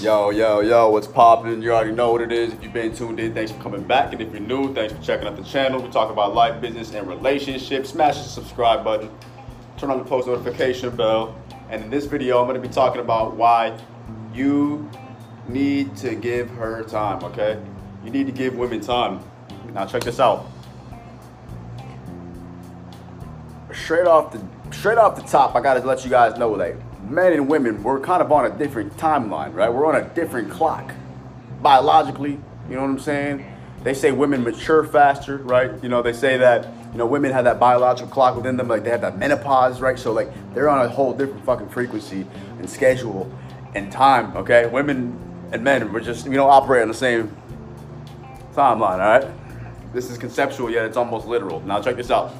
Yo, yo, yo, what's poppin'? You already know what it is. If you've been tuned in, thanks for coming back. And if you're new, thanks for checking out the channel. We talk about life, business, and relationships. Smash the subscribe button, turn on the post notification bell. And in this video, I'm gonna be talking about why you need to give her time, okay? You need to give women time. Now check this out. Straight off the straight off the top, I gotta let you guys know like men and women, we're kind of on a different timeline, right? We're on a different clock. Biologically, you know what I'm saying? They say women mature faster, right? You know, they say that, you know, women have that biological clock within them, like they have that menopause, right? So like they're on a whole different fucking frequency and schedule and time, okay? Women and men, we're just, we don't operate on the same timeline, all right? This is conceptual, yet it's almost literal. Now check this out.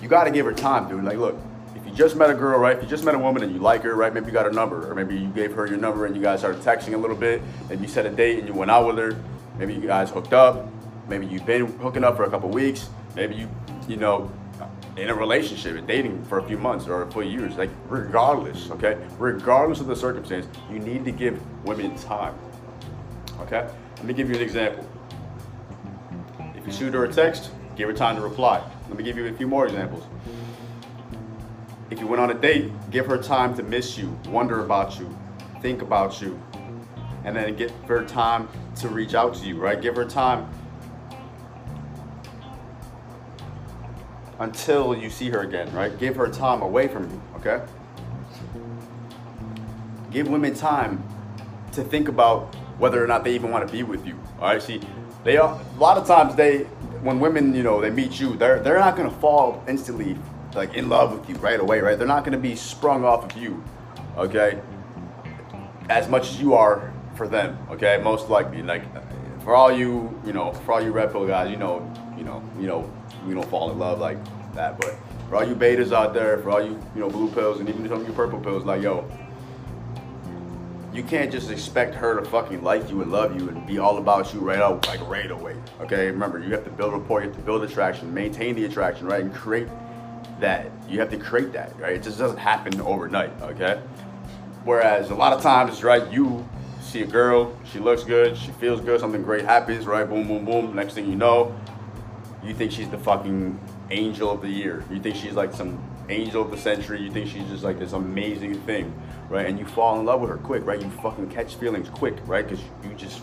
You gotta give her time, dude. Like, look, if you just met a girl, right? If you just met a woman and you like her, right? Maybe you got her number, or maybe you gave her your number and you guys started texting a little bit. Maybe you set a date and you went out with her. Maybe you guys hooked up. Maybe you've been hooking up for a couple weeks. Maybe you, you know, in a relationship and dating for a few months or for years. Like, regardless, okay? Regardless of the circumstance, you need to give women time. Okay? Let me give you an example. If you shoot her a text, give her time to reply. Let me give you a few more examples. If you went on a date, give her time to miss you, wonder about you, think about you, and then give her time to reach out to you, right? Give her time until you see her again, right? Give her time away from you, okay? Give women time to think about whether or not they even want to be with you. All right, see, they are a lot of times they when women you know they meet you, they're they're not gonna fall instantly like in love with you right away, right? They're not gonna be sprung off of you, okay? As much as you are for them, okay? Most likely, like for all you you know, for all you red pill guys, you know, you know, you know, we don't fall in love like that, but for all you betas out there, for all you you know blue pills and even some of you purple pills, like yo, you can't just expect her to fucking like you and love you and be all about you right out like right away. Okay, remember you have to build rapport, you have to build attraction, maintain the attraction, right, and create that. You have to create that, right? It just doesn't happen overnight. Okay. Whereas a lot of times, right, you see a girl, she looks good, she feels good, something great happens, right? Boom, boom, boom. Next thing you know, you think she's the fucking angel of the year. You think she's like some angel of the century. You think she's just like this amazing thing, right? And you fall in love with her quick, right? You fucking catch feelings quick, right? Because you just,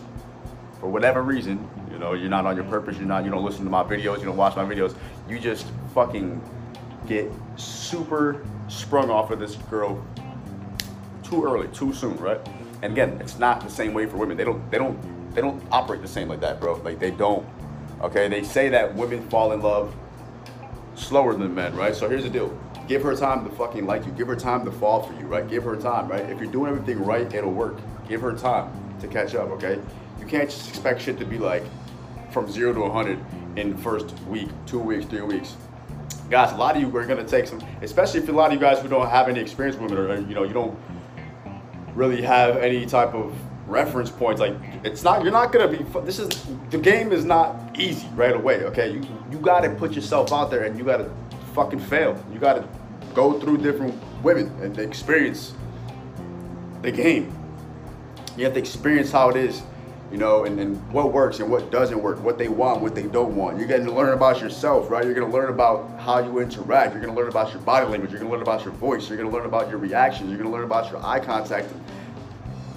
for whatever reason, you know, you're not on your purpose. You're not, you don't listen to my videos. You don't watch my videos. You just fucking get super sprung off of this girl too early, too soon, right? And again, it's not the same way for women. They don't, they don't, they don't operate the same like that, bro. Like they don't. Okay, they say that women fall in love slower than men, right? So here's the deal. Give her time to fucking like you. Give her time to fall for you, right? Give her time, right? If you're doing everything right, it'll work. Give her time to catch up, okay? You can't just expect shit to be like from zero to 100 in the first week, two weeks, three weeks. Guys, a lot of you are gonna take some, especially if a lot of you guys who don't have any experience with it or, you know, you don't really have any type of reference points. Like it's not you're not gonna be. This is the game is not easy right away. Okay, you you got to put yourself out there and you got to fucking fail. You got to go through different women and experience the game. You have to experience how it is, you know, and, and what works and what doesn't work, what they want, what they don't want. You're to learn about yourself, right? You're gonna learn about how you interact. You're gonna learn about your body language. You're gonna learn about your voice. You're gonna learn about your reactions. You're gonna learn about your eye contact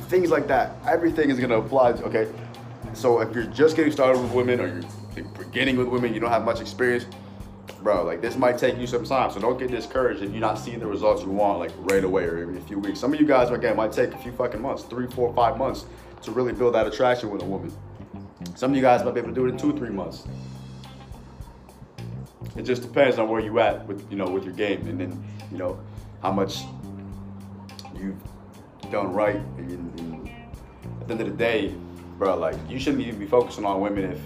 things like that. Everything is gonna apply. To, okay, so if you're just getting started with women or you're beginning with women, you don't have much experience, bro. Like this might take you some time. So don't get discouraged if you're not seeing the results you want like right away or even a few weeks. Some of you guys again might take a few fucking months, three, four, five months to really build that attraction with a woman. Some of you guys might be able to do it in two, three months. It just depends on where you at with you know with your game and then you know how much you've done right. And, and at the end of the day, bro, like you shouldn't even be focusing on women if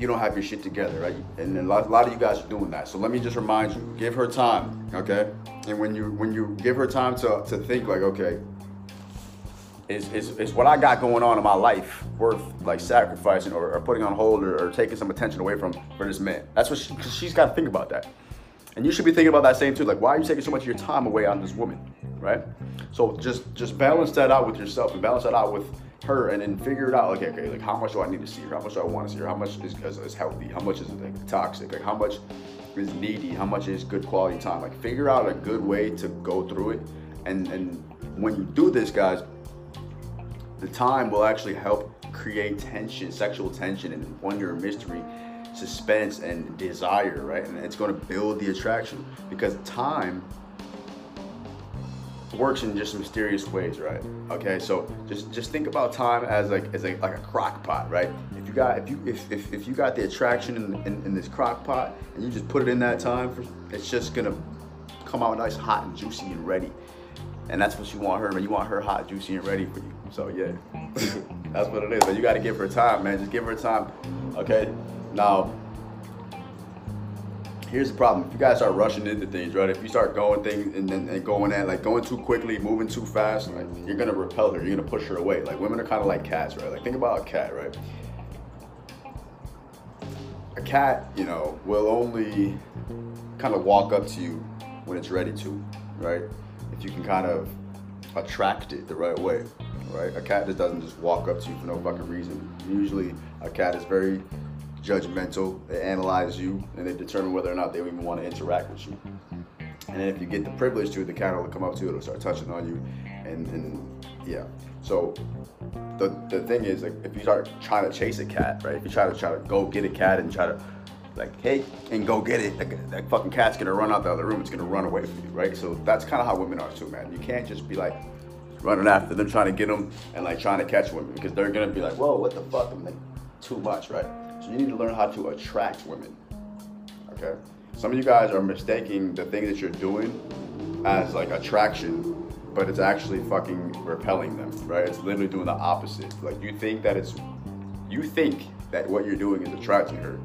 you don't have your shit together, right? And a lot, a lot of you guys are doing that. So let me just remind you, give her time, okay? And when you when you give her time to, to think like, okay, is, is, is what I got going on in my life worth like sacrificing or, or putting on hold or, or, taking some attention away from for this man? That's what she, she's got to think about that. And you should be thinking about that same too. Like, why are you taking so much of your time away on this woman, right? So just just balance that out with yourself and balance that out with her, and then figure it out. Like, okay, like how much do I need to see her? How much do I want to see her? How much is, is, is healthy? How much is like toxic? Like, how much is needy? How much is good quality time? Like, figure out a good way to go through it. And and when you do this, guys, the time will actually help create tension, sexual tension, and wonder, and mystery, suspense, and desire, right? And it's going to build the attraction because time works in just mysterious ways, right? Okay, so just just think about time as like as a, like a crock pot, right? If you got if you if, if, if you got the attraction in, in, in this crock pot and you just put it in that time, for, it's just gonna come out nice, hot, and juicy and ready. And that's what you want her, man. You want her hot, juicy, and ready for you. So yeah, that's what it is. But you got to give her time, man. Just give her time. Okay. Now, here's the problem. If you guys start rushing into things, right? If you start going things and then and going at like going too quickly, moving too fast, like you're gonna repel her. You're gonna push her away. Like women are kind of like cats, right? Like think about a cat, right? A cat, you know, will only kind of walk up to you when it's ready to, right? If you can kind of attract it the right way right? A cat just doesn't just walk up to you for no fucking reason. Usually, a cat is very judgmental. They analyze you and they determine whether or not they even want to interact with you. And then if you get the privilege to, the cat will come up to you, it'll start touching on you, and, and yeah. So the the thing is, like, if you start trying to chase a cat, right? If you try to try to go get a cat and try to like, hey, and go get it. That, that fucking cat's gonna run out the other room. It's gonna run away from you, right? So that's kind of how women are too, man. You can't just be like, running after them, trying to get them, and like trying to catch women because they're gonna be like, whoa, what the fuck? I'm like, too much, right? You need to learn how to attract women. Okay? Some of you guys are mistaking the things that you're doing as like attraction, but it's actually fucking repelling them, right? It's literally doing the opposite. Like you think that it's, you think that what you're doing is attracting her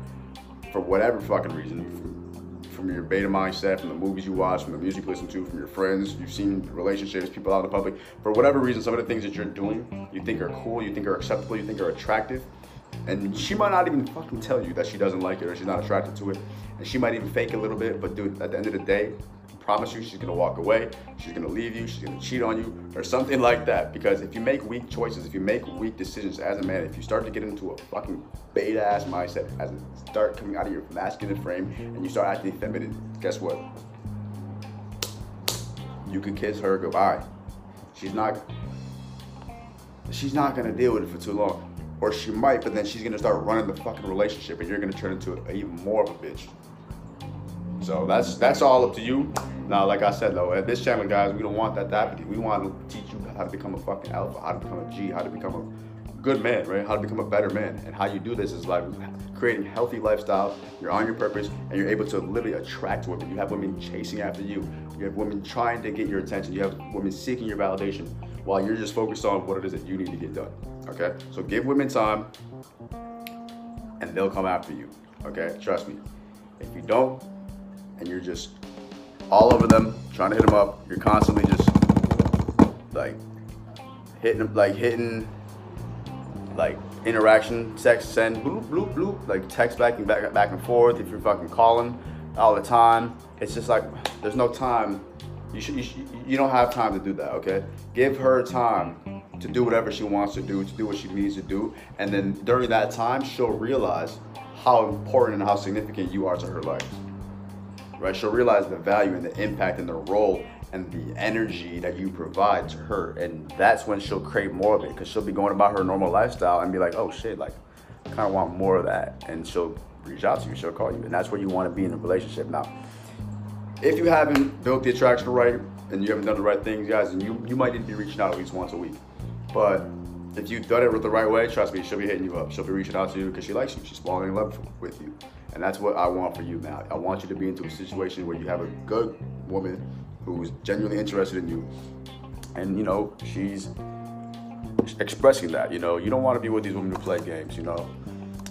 for whatever fucking reason, from your beta mindset, from the movies you watch, from the music you listen to, from your friends, you've seen relationships, people out in the public. For whatever reason, some of the things that you're doing, you think are cool, you think are acceptable, you think are attractive. And she might not even fucking tell you that she doesn't like it or she's not attracted to it. And she might even fake a little bit, but dude, at the end of the day, I promise you she's gonna walk away, she's gonna leave you, she's gonna cheat on you, or something like that. Because if you make weak choices, if you make weak decisions as a man, if you start to get into a fucking beta ass mindset, as it start coming out of your masculine frame, and you start acting feminine, guess what? You could kiss her goodbye. She's not. She's not gonna deal with it for too long. Or she might, but then she's gonna start running the fucking relationship, and you're gonna turn into a, even more of a bitch. So that's that's all up to you. Now, like I said though, at this channel, guys, we don't want that to happen. We want to teach you how to become a fucking alpha, how to become a G, how to become a good man, right? How to become a better man. And how you do this is like creating healthy lifestyle. You're on your purpose, and you're able to literally attract women. You have women chasing after you. You have women trying to get your attention. You have women seeking your validation, while you're just focused on what it is that you need to get done. Okay, so give women time, and they'll come after you. Okay, trust me. If you don't, and you're just all over them, trying to hit them up. You're constantly just like hitting, like hitting, like interaction, text, send, bloop, bloop, bloop, like text back and back, back and forth. If you're fucking calling all the time, it's just like there's no time. You should, you, should, you don't have time to do that. Okay, give her time to do whatever she wants to do, to do what she needs to do, and then during that time, she'll realize how important and how significant you are to her life right? She'll realize the value and the impact and the role and the energy that you provide to her. And that's when she'll crave more of it because she'll be going about her normal lifestyle and be like, oh shit, like, I kind of want more of that. And she'll reach out to you, she'll call you. And that's where you want to be in a relationship. Now, if you haven't built the attraction right and you haven't done the right things, guys, and you, you might need to be reaching out at least once a week. But if you've done it the right way, trust me, she'll be hitting you up. She'll be reaching out to you because she likes you. She's falling in love with you. And that's what I want for you now. I want you to be into a situation where you have a good woman who's genuinely interested in you. And, you know, she's expressing that. You know, you don't want to be with these women who play games, you know.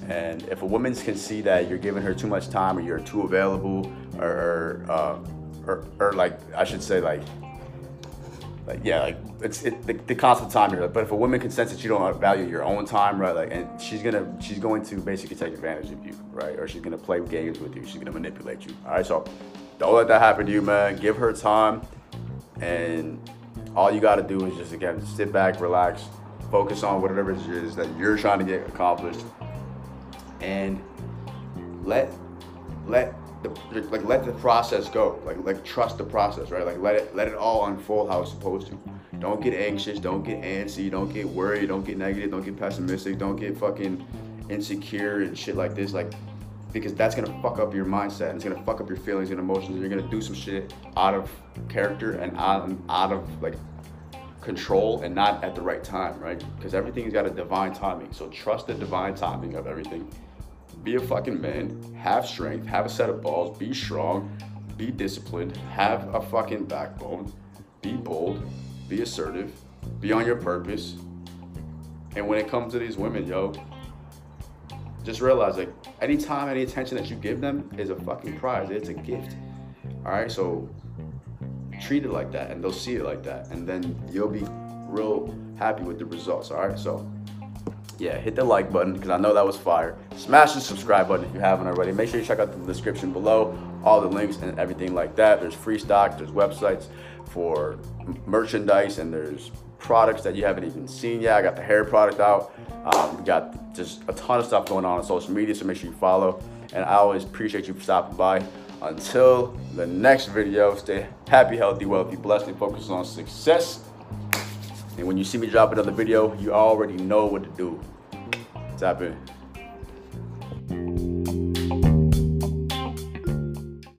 And if a woman can see that you're giving her too much time or you're too available or, uh, or, or like, I should say, like, like yeah, like it's it, the, the constant time here. But if a woman can sense that you don't value your own time, right? Like, and she's gonna she's going to basically take advantage of you, right? Or she's gonna play games with you. She's gonna manipulate you. All right, so don't let that happen to you, man. Give her time, and all you got to do is just again sit back, relax, focus on whatever it is that you're trying to get accomplished, and let let the like let the process go. Like like trust the process, right? Like let it let it all unfold how it's supposed to. Don't get anxious, don't get antsy, don't get worried, don't get negative, don't get pessimistic, don't get fucking insecure and shit like this. Like because that's gonna fuck up your mindset and it's gonna fuck up your feelings and emotions. You're gonna do some shit out of character and out, out of like control and not at the right time, right? Because everything's got a divine timing. So trust the divine timing of everything. Be a fucking man, have strength, have a set of balls, be strong, be disciplined, have a fucking backbone, be bold, be assertive, be on your purpose. And when it comes to these women, yo, just realize like any time, any attention that you give them is a fucking prize. It's a gift. All right, so treat it like that, and they'll see it like that, and then you'll be real happy with the results. All right, so yeah, hit the like button because I know that was fire. Smash the subscribe button if you haven't already. Make sure you check out the description below, all the links and everything like that. There's free stock, there's websites for merchandise, and there's products that you haven't even seen yet. I got the hair product out. Um, we got just a ton of stuff going on on social media, so make sure you follow. And I always appreciate you for stopping by. Until the next video, stay happy, healthy, wealthy, blessed, and focus on success. And when you see me drop another video, you already know what to do. Tap in.